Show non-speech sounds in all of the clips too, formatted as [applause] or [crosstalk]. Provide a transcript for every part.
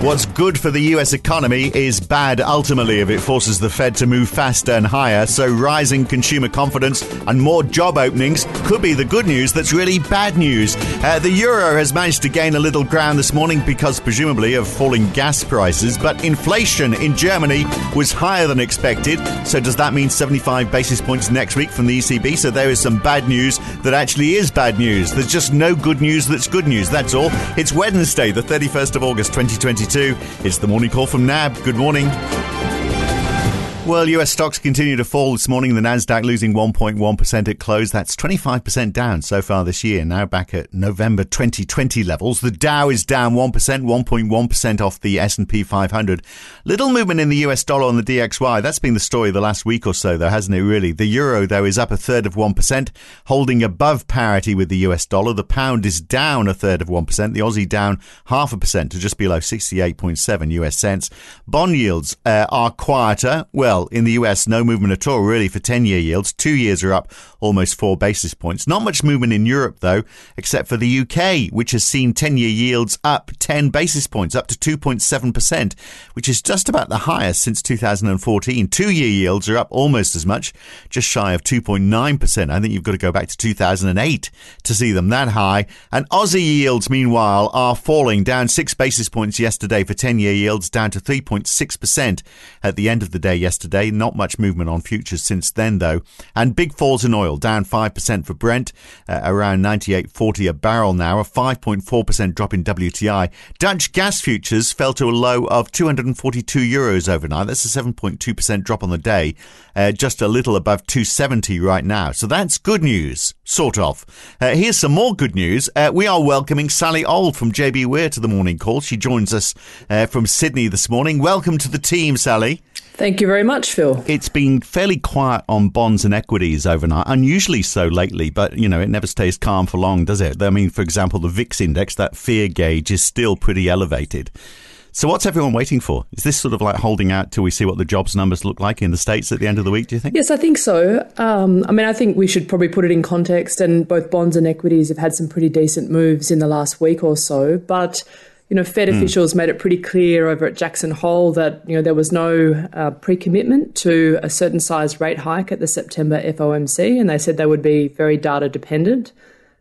What's good for the US economy is bad ultimately if it forces the Fed to move faster and higher. So, rising consumer confidence and more job openings could be the good news that's really bad news. Uh, the euro has managed to gain a little ground this morning because, presumably, of falling gas prices. But inflation in Germany was higher than expected. So, does that mean 75 basis points next week from the ECB? So, there is some bad news that actually is bad news. There's just no good news that's good news. That's all. It's Wednesday, the 31st of August, 2022. It's the morning call from NAB. Good morning. Well, US stocks continue to fall this morning. The Nasdaq losing 1.1% at close. That's 25% down so far this year. Now back at November 2020 levels. The Dow is down 1%, 1.1% off the S&P 500. Little movement in the US dollar on the DXY. That's been the story the last week or so, though, hasn't it? Really. The euro, though, is up a third of 1%, holding above parity with the US dollar. The pound is down a third of 1%. The Aussie down half a percent to just below 68.7 US cents. Bond yields uh, are quieter. Well, well, in the US, no movement at all, really, for 10 year yields. Two years are up almost four basis points. Not much movement in Europe, though, except for the UK, which has seen 10 year yields up 10 basis points, up to 2.7%, which is just about the highest since 2014. Two year yields are up almost as much, just shy of 2.9%. I think you've got to go back to 2008 to see them that high. And Aussie yields, meanwhile, are falling down six basis points yesterday for 10 year yields, down to 3.6% at the end of the day yesterday yesterday. Not much movement on futures since then, though. And big falls in oil, down 5% for Brent, uh, around 98.40 a barrel now, a 5.4% drop in WTI. Dutch gas futures fell to a low of 242 euros overnight. That's a 7.2% drop on the day, uh, just a little above 270 right now. So that's good news, sort of. Uh, here's some more good news. Uh, we are welcoming Sally Auld from JBWere to the morning call. She joins us uh, from Sydney this morning. Welcome to the team, Sally. Thank you very much, Phil. It's been fairly quiet on bonds and equities overnight, unusually so lately, but you know, it never stays calm for long, does it? I mean, for example, the VIX index, that fear gauge is still pretty elevated. So what's everyone waiting for? Is this sort of like holding out till we see what the jobs numbers look like in the States at the end of the week, do you think? Yes, I think so. Um, I mean, I think we should probably put it in context, and both bonds and equities have had some pretty decent moves in the last week or so, but you know, Fed mm. officials made it pretty clear over at Jackson Hole that you know there was no uh, pre-commitment to a certain size rate hike at the September FOMC, and they said they would be very data dependent,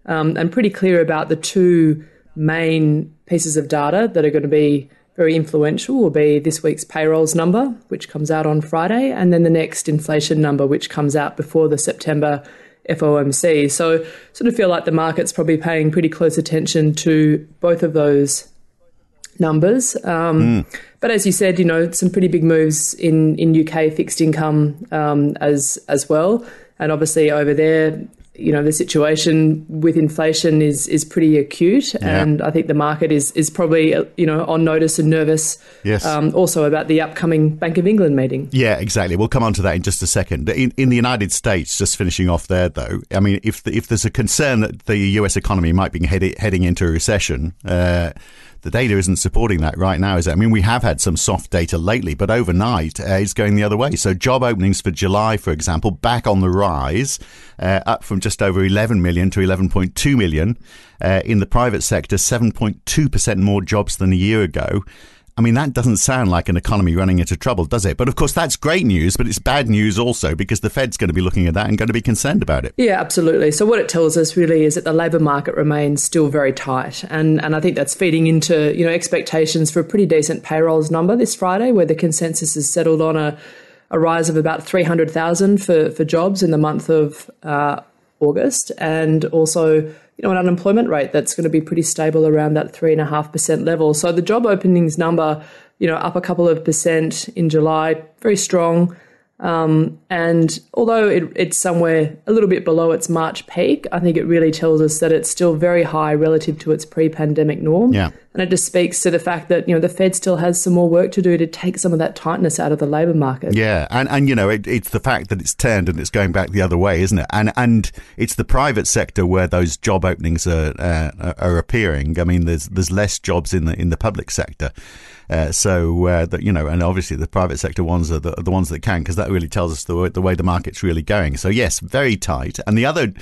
um, and pretty clear about the two main pieces of data that are going to be very influential will be this week's payrolls number, which comes out on Friday, and then the next inflation number, which comes out before the September FOMC. So, sort of feel like the market's probably paying pretty close attention to both of those numbers. Um, mm. But as you said, you know, some pretty big moves in, in UK fixed income um, as as well. And obviously over there, you know, the situation with inflation is is pretty acute, yeah. and I think the market is is probably you know on notice and nervous. Yes. Um, also about the upcoming Bank of England meeting. Yeah, exactly. We'll come on to that in just a second. In, in the United States, just finishing off there, though, I mean, if the, if there's a concern that the U.S. economy might be head, heading into a recession. Uh, the data isn't supporting that right now, is it? I mean, we have had some soft data lately, but overnight uh, it's going the other way. So job openings for July, for example, back on the rise, uh, up from just over 11 million to 11.2 million. Uh, in the private sector, 7.2% more jobs than a year ago. I mean, that doesn't sound like an economy running into trouble, does it? But of course, that's great news, but it's bad news also because the Fed's going to be looking at that and going to be concerned about it. Yeah, absolutely. So, what it tells us really is that the labour market remains still very tight. And, and I think that's feeding into you know expectations for a pretty decent payrolls number this Friday, where the consensus is settled on a, a rise of about 300,000 for, for jobs in the month of uh, August. And also, you know, an unemployment rate that's going to be pretty stable around that three and a half percent level. So the job openings number, you know, up a couple of percent in July, very strong. Um, and although it, it's somewhere a little bit below its March peak, I think it really tells us that it's still very high relative to its pre-pandemic norm. Yeah. And it just speaks to the fact that you know the Fed still has some more work to do to take some of that tightness out of the labour market. Yeah, and and you know it, it's the fact that it's turned and it's going back the other way, isn't it? And and it's the private sector where those job openings are uh, are appearing. I mean, there's there's less jobs in the in the public sector. Uh, so uh, that you know, and obviously the private sector ones are the, the ones that can, because that really tells us the the way the market's really going. So yes, very tight. And the other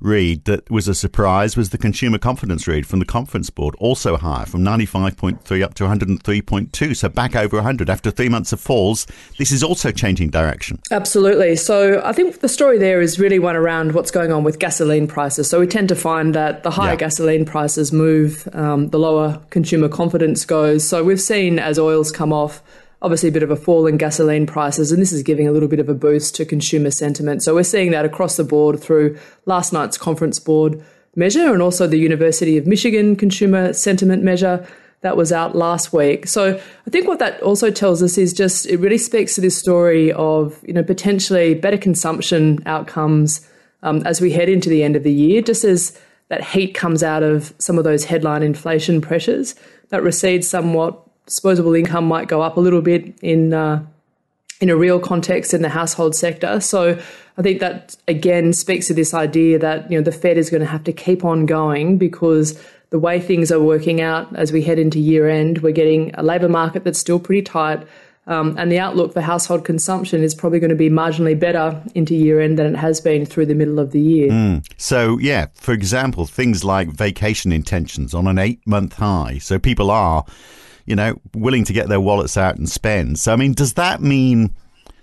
read that was a surprise was the consumer confidence read from the conference board, also higher from 95.3 up to 103.2. So back over 100 after three months of falls. This is also changing direction. Absolutely. So I think the story there is really one around what's going on with gasoline prices. So we tend to find that the higher yeah. gasoline prices move, um, the lower consumer confidence goes. So we've seen as oils come off, obviously a bit of a fall in gasoline prices, and this is giving a little bit of a boost to consumer sentiment. So we're seeing that across the board through last night's conference board measure and also the University of Michigan consumer sentiment measure that was out last week. So I think what that also tells us is just it really speaks to this story of you know potentially better consumption outcomes um, as we head into the end of the year, just as that heat comes out of some of those headline inflation pressures that recedes somewhat disposable income might go up a little bit in uh, in a real context in the household sector. So I think that again speaks to this idea that you know the Fed is going to have to keep on going because the way things are working out as we head into year end, we're getting a labour market that's still pretty tight. Um, and the outlook for household consumption is probably going to be marginally better into year end than it has been through the middle of the year. Mm. So, yeah, for example, things like vacation intentions on an eight month high. So people are you know, willing to get their wallets out and spend. So, I mean, does that mean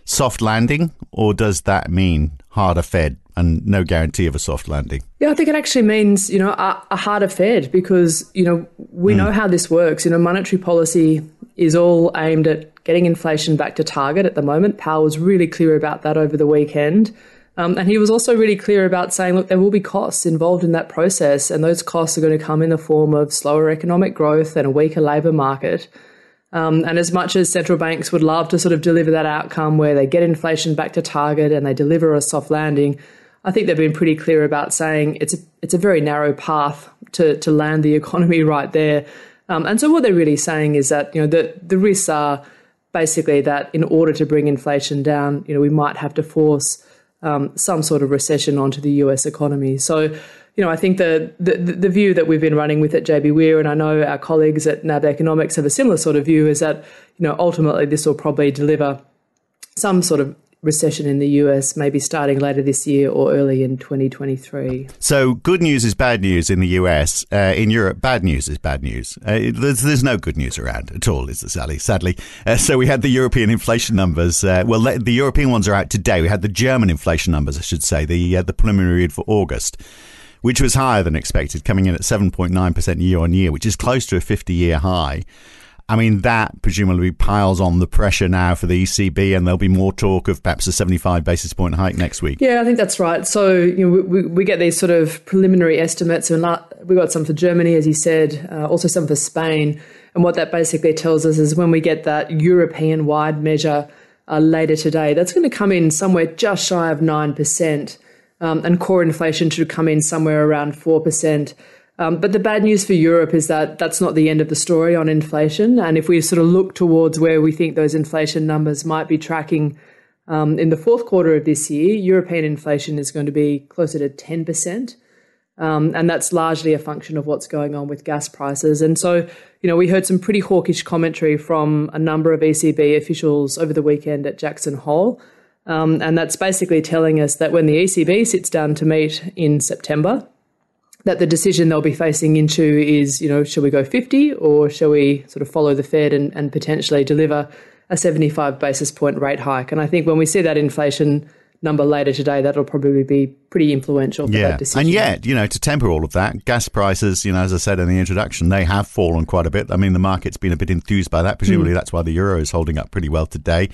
soft landing or does that mean harder Fed and no guarantee of a soft landing? Yeah, I think it actually means, you know, a, a harder Fed because, you know, we mm. know how this works. You know, monetary policy is all aimed at getting inflation back to target at the moment. Powell was really clear about that over the weekend. Um, and he was also really clear about saying, look, there will be costs involved in that process, and those costs are going to come in the form of slower economic growth and a weaker labour market. Um, and as much as central banks would love to sort of deliver that outcome where they get inflation back to target and they deliver a soft landing, I think they've been pretty clear about saying it's a, it's a very narrow path to, to land the [laughs] economy right there. Um, and so what they're really saying is that you know the the risks are basically that in order to bring inflation down, you know we might have to force um, some sort of recession onto the US economy. So, you know, I think the, the, the view that we've been running with at JBWere, and I know our colleagues at NAB Economics have a similar sort of view, is that you know ultimately this will probably deliver some sort of recession in the US, maybe starting later this year or early in 2023. So, good news is bad news in the US. Uh, in Europe, bad news is bad news. Uh, there's, there's, no good news around at all, is there, Sally? Sadly. Uh, so, we had the European inflation numbers. Uh, well, the European ones are out today. We had the German inflation numbers, I should say, the, uh, the preliminary read for August. Which was higher than expected, coming in at 7.9% year on year, which is close to a 50 year high. I mean, that presumably piles on the pressure now for the ECB, and there'll be more talk of perhaps a 75 basis point hike next week. Yeah, I think that's right. So you know, we, we get these sort of preliminary estimates, and we got some for Germany, as you said, uh, also some for Spain. And what that basically tells us is when we get that European wide measure uh, later today, that's going to come in somewhere just shy of 9%. Um, and core inflation should come in somewhere around 4%. Um, but the bad news for Europe is that that's not the end of the story on inflation. And if we sort of look towards where we think those inflation numbers might be tracking um, in the fourth quarter of this year, European inflation is going to be closer to 10%. Um, and that's largely a function of what's going on with gas prices. And so, you know, we heard some pretty hawkish commentary from a number of ECB officials over the weekend at Jackson Hole. Um, and that's basically telling us that when the ECB sits down to meet in September, that the decision they'll be facing into is, you know, shall we go 50 or shall we sort of follow the Fed and, and potentially deliver a 75 basis point rate hike? And I think when we see that inflation number later today, that'll probably be pretty influential for yeah. that decision. And yet, you know, to temper all of that, gas prices, you know, as I said in the introduction, they have fallen quite a bit. I mean, the market's been a bit enthused by that. Presumably, mm. that's why the euro is holding up pretty well today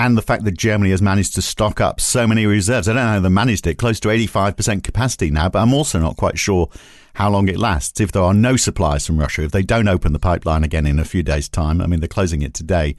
and the fact that Germany has managed to stock up so many reserves. I don't know how they managed it, close to 85% capacity now, but I'm also not quite sure how long it lasts. If there are no supplies from Russia, if they don't open the pipeline again in a few days' time, I mean, they're closing it today.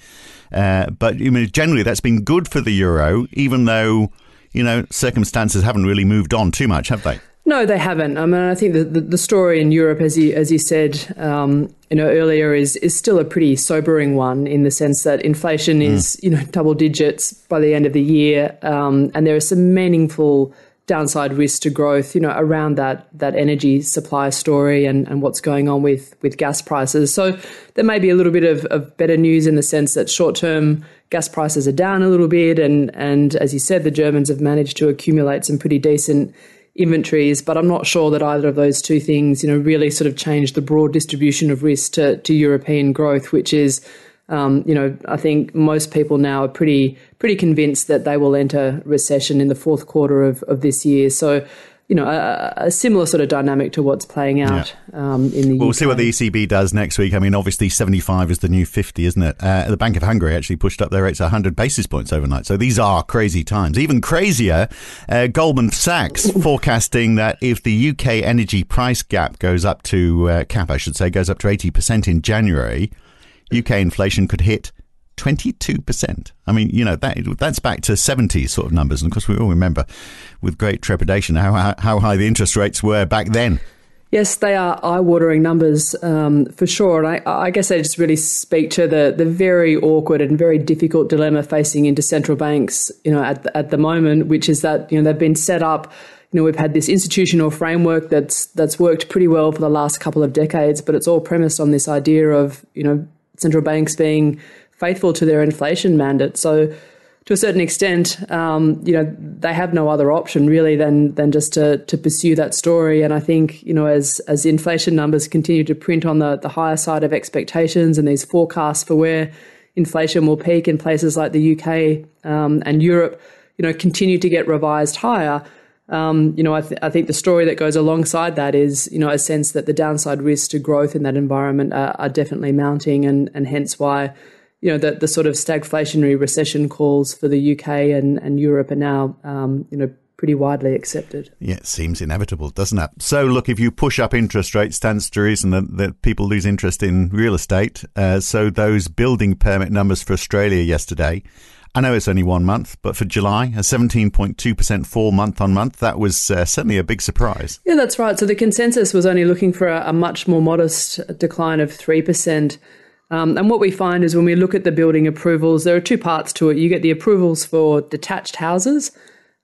Uh, but I mean, generally, that's been good for the euro, even though, you know, circumstances haven't really moved on too much, have they? No, they haven't. I mean, I think the, the, the story in Europe, as you as you said, um, you know, earlier, is is still a pretty sobering one in the sense that inflation mm. is you know double digits by the end of the year, um, and there are some meaningful downside risks to growth, you know, around that that energy supply story and, and what's going on with with gas prices. So there may be a little bit of, of better news in the sense that short term gas prices are down a little bit, and and as you said, the Germans have managed to accumulate some pretty decent inventories. But I'm not sure that either of those two things, you know, really sort of change the broad distribution of risk to, to European growth, which is um, you know, I think most people now are pretty pretty convinced that they will enter recession in the fourth quarter of, of this year. So, you know, a, a similar sort of dynamic to what's playing out yeah. um, in the. Well, we'll see what the ECB does next week. I mean, obviously, seventy-five is the new fifty, isn't it? Uh, the Bank of Hungary actually pushed up their rates hundred basis points overnight. So these are crazy times. Even crazier, uh, Goldman Sachs [laughs] forecasting that if the UK energy price gap goes up to uh, cap, I should say, goes up to eighty percent in January UK inflation could hit 22%. I mean, you know, that that's back to 70s sort of numbers. And of course, we all remember with great trepidation how, how high the interest rates were back then. Yes, they are eye-watering numbers um, for sure, and I, I, guess they just really speak to the the very awkward and very difficult dilemma facing into central banks, you know, at the, at the moment, which is that you know they've been set up. You know, we've had this institutional framework that's that's worked pretty well for the last couple of decades, but it's all premised on this idea of you know central banks being faithful to their inflation mandate. So, to a certain extent, um, you know, they have no other option really than than just to to pursue that story. And I think you know, as as inflation numbers continue to print on the the higher side of expectations, and these forecasts for where inflation will peak in places like the UK um, and Europe, you know, continue to get revised higher um, you know, I, th- I, think the story that goes alongside that is, you know, a sense that the downside risks to growth in that environment are, are definitely mounting, and and hence why, you know, the the sort of stagflationary recession calls for the UK and and Europe are now, um, you know, pretty widely accepted. Yeah, it seems inevitable, doesn't it? So, look, if you push up interest rates, stands to reason that, that people lose interest in real estate. Uh, so, those building permit numbers for Australia yesterday I know it's only one month, but for July, a 17.2% fall month on month, that was uh, certainly a big surprise. Yeah, that's right. So the consensus was only looking for a, a much more modest decline of 3%. Um, and what we find is when we look at the building approvals, there are two parts to it. You get the approvals for detached houses,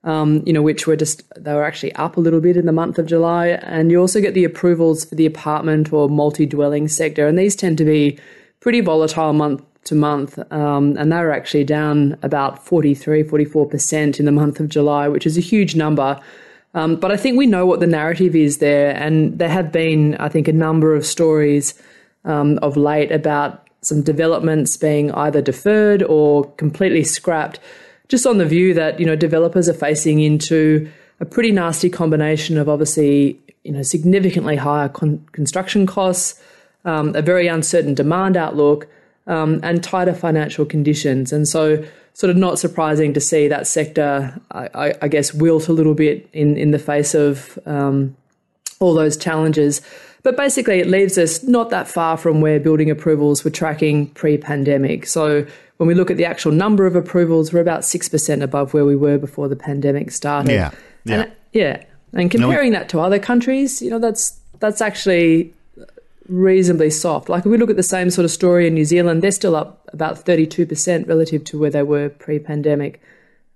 um, you know, which were just, they were actually up a little bit in the month of July. And you also get the approvals for the apartment or multi dwelling sector. And these tend to be pretty volatile month to month, um, and they were actually down about 43, 44% in the month of July, which is a huge number. Um, but I think we know what the narrative is there, and there have been, I think, a number of stories um, of late about some developments being either deferred or completely scrapped, just on the view that you know developers are facing into a pretty nasty combination of obviously you know significantly higher con- construction costs, um, a very uncertain demand outlook, um, and tighter financial conditions. And so, sort of not surprising to see that sector, I, I guess, wilt a little bit in, in the face of um, all those challenges. But basically, it leaves us not that far from where building approvals were tracking pre pandemic. So, when we look at the actual number of approvals, we're about 6% above where we were before the pandemic started. Yeah. Yeah. And, yeah. And comparing no. that to other countries, you know, that's that's actually reasonably soft. Like if we look at the same sort of story in New Zealand, they're still up about 32% relative to where they were pre pandemic.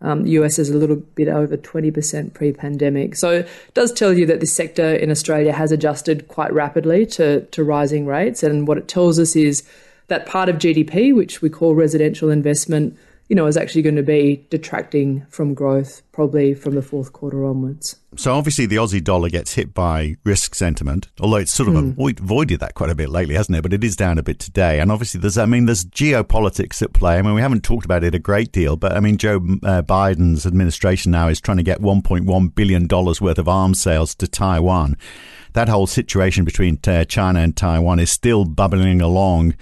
Um, the US is a little bit over 20% pre pandemic. So it does tell you that this sector in Australia has adjusted quite rapidly to, to rising rates. And what it tells us is that part of GDP, which we call residential investment, you know, is actually going to be detracting from growth probably from the fourth quarter onwards. So obviously the Aussie dollar gets hit by risk sentiment, although it's sort of mm. avoid, avoided that quite a bit lately, hasn't it? But it is down a bit today. And obviously there's, I mean, there's geopolitics at play. I mean, we haven't talked about it a great deal, but I mean, Joe uh, Biden's administration now is trying to get 1.1 billion dollars worth of arms sales to Taiwan. That whole situation between uh, China and Taiwan is still bubbling along.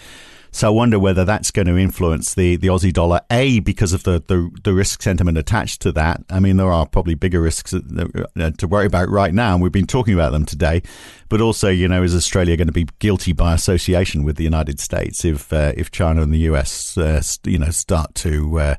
So I wonder whether that's going to influence the, the Aussie dollar. A because of the, the, the risk sentiment attached to that. I mean, there are probably bigger risks uh, to worry about right now, and we've been talking about them today. But also, you know, is Australia going to be guilty by association with the United States if uh, if China and the US, uh, you know, start to uh,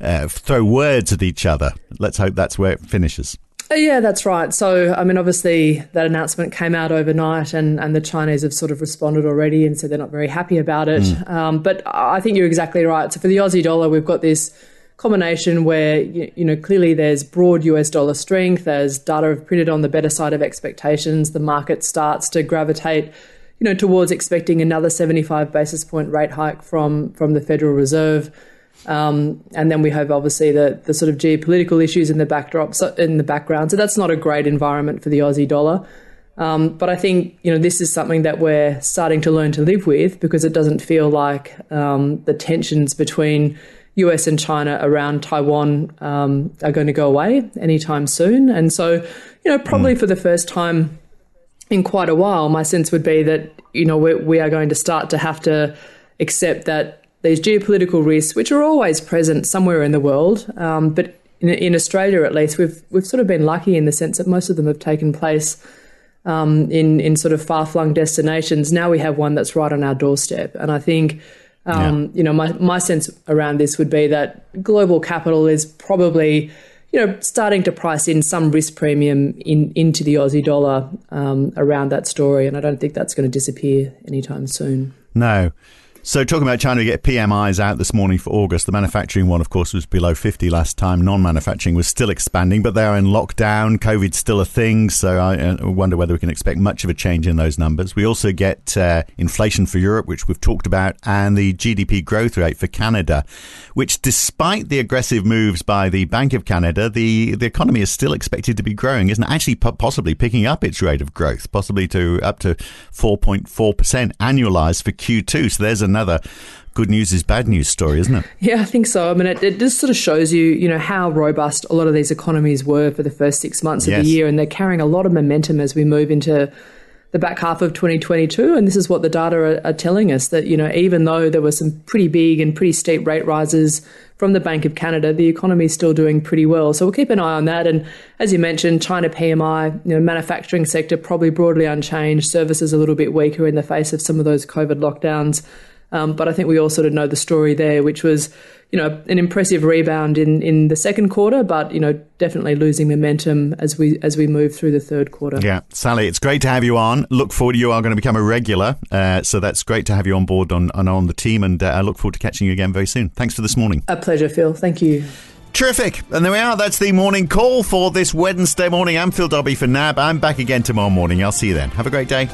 uh, throw words at each other? Let's hope that's where it finishes. Uh, yeah, that's right. So, I mean, obviously, that announcement came out overnight, and, and the Chinese have sort of responded already and said they're not very happy about it. Mm. Um, but I think you're exactly right. So, for the Aussie dollar, we've got this combination where, you, you know, clearly there's broad US dollar strength, there's data printed on the better side of expectations, the market starts to gravitate. You know, towards expecting another 75 basis point rate hike from from the Federal Reserve. Um, and then we have obviously the the sort of geopolitical issues in the backdrop so, in the background. So that's not a great environment for the Aussie dollar. Um, but I think you know this is something that we're starting to learn to live with because it doesn't feel like um, the tensions between US and China around Taiwan um, are going to go away anytime soon. And so, you know, probably mm. for the first time in quite a while, my sense would be that you know we, we are going to start to have to accept that these geopolitical risks, which are always present somewhere in the world, um, but in, in, Australia at least, we've we've sort of been lucky in the sense that most of them have taken place um, in in sort of far flung destinations. Now we have one that's right on our doorstep, and I think. Um, yeah. You know, my, my sense around this would be that global capital is probably, you know, starting to price in some risk premium in into the Aussie dollar um, around that story, and I don't think that's going to disappear anytime soon. No. So, talking about China, we get PMIs out this morning for August. The manufacturing one, of course, was below 50 last time. Non manufacturing was still expanding, but they are in lockdown. COVID's still a thing. So, I uh, wonder whether we can expect much of a change in those numbers. We also get uh, inflation for Europe, which we've talked about, and the GDP growth rate for Canada, which, despite the aggressive moves by the Bank of Canada, the, the economy is still expected to be growing, isn't it? Actually, possibly picking up its rate of growth, possibly to up to 4.4% annualized for Q2. So, there's a another good news is bad news story, isn't it? Yeah, I think so. I mean, it, it, just sort of shows you, you know, how robust a lot of these economies were for the first six months yes. of the year, and they're carrying a lot of momentum as we move into the back half of 2022. And this is what the data are, are telling us that, you know, even though there were some pretty big and pretty steep rate rises from the Bank of Canada, the economy is still doing pretty well. So we'll keep an eye on that. And as you mentioned, China PMI, you know, manufacturing sector probably broadly unchanged, services a little bit weaker in the face of some of those COVID lockdowns. Um, but I think we all sort of know the story there, which was, you know, an impressive rebound in, in the second quarter, but you know, definitely losing momentum as we as we move through the third quarter. Yeah, Sally, it's great to have you on. Look forward, to you are going to become a regular, uh, so that's great to have you on board on on, on the team, and uh, I look forward to catching you again very soon. Thanks for this morning. A pleasure, Phil. Thank you. Terrific. And there we are. That's the morning call for this Wednesday morning. I'm Phil Dobbie for NAB. I'm back again tomorrow morning. I'll see you then. Have a great day.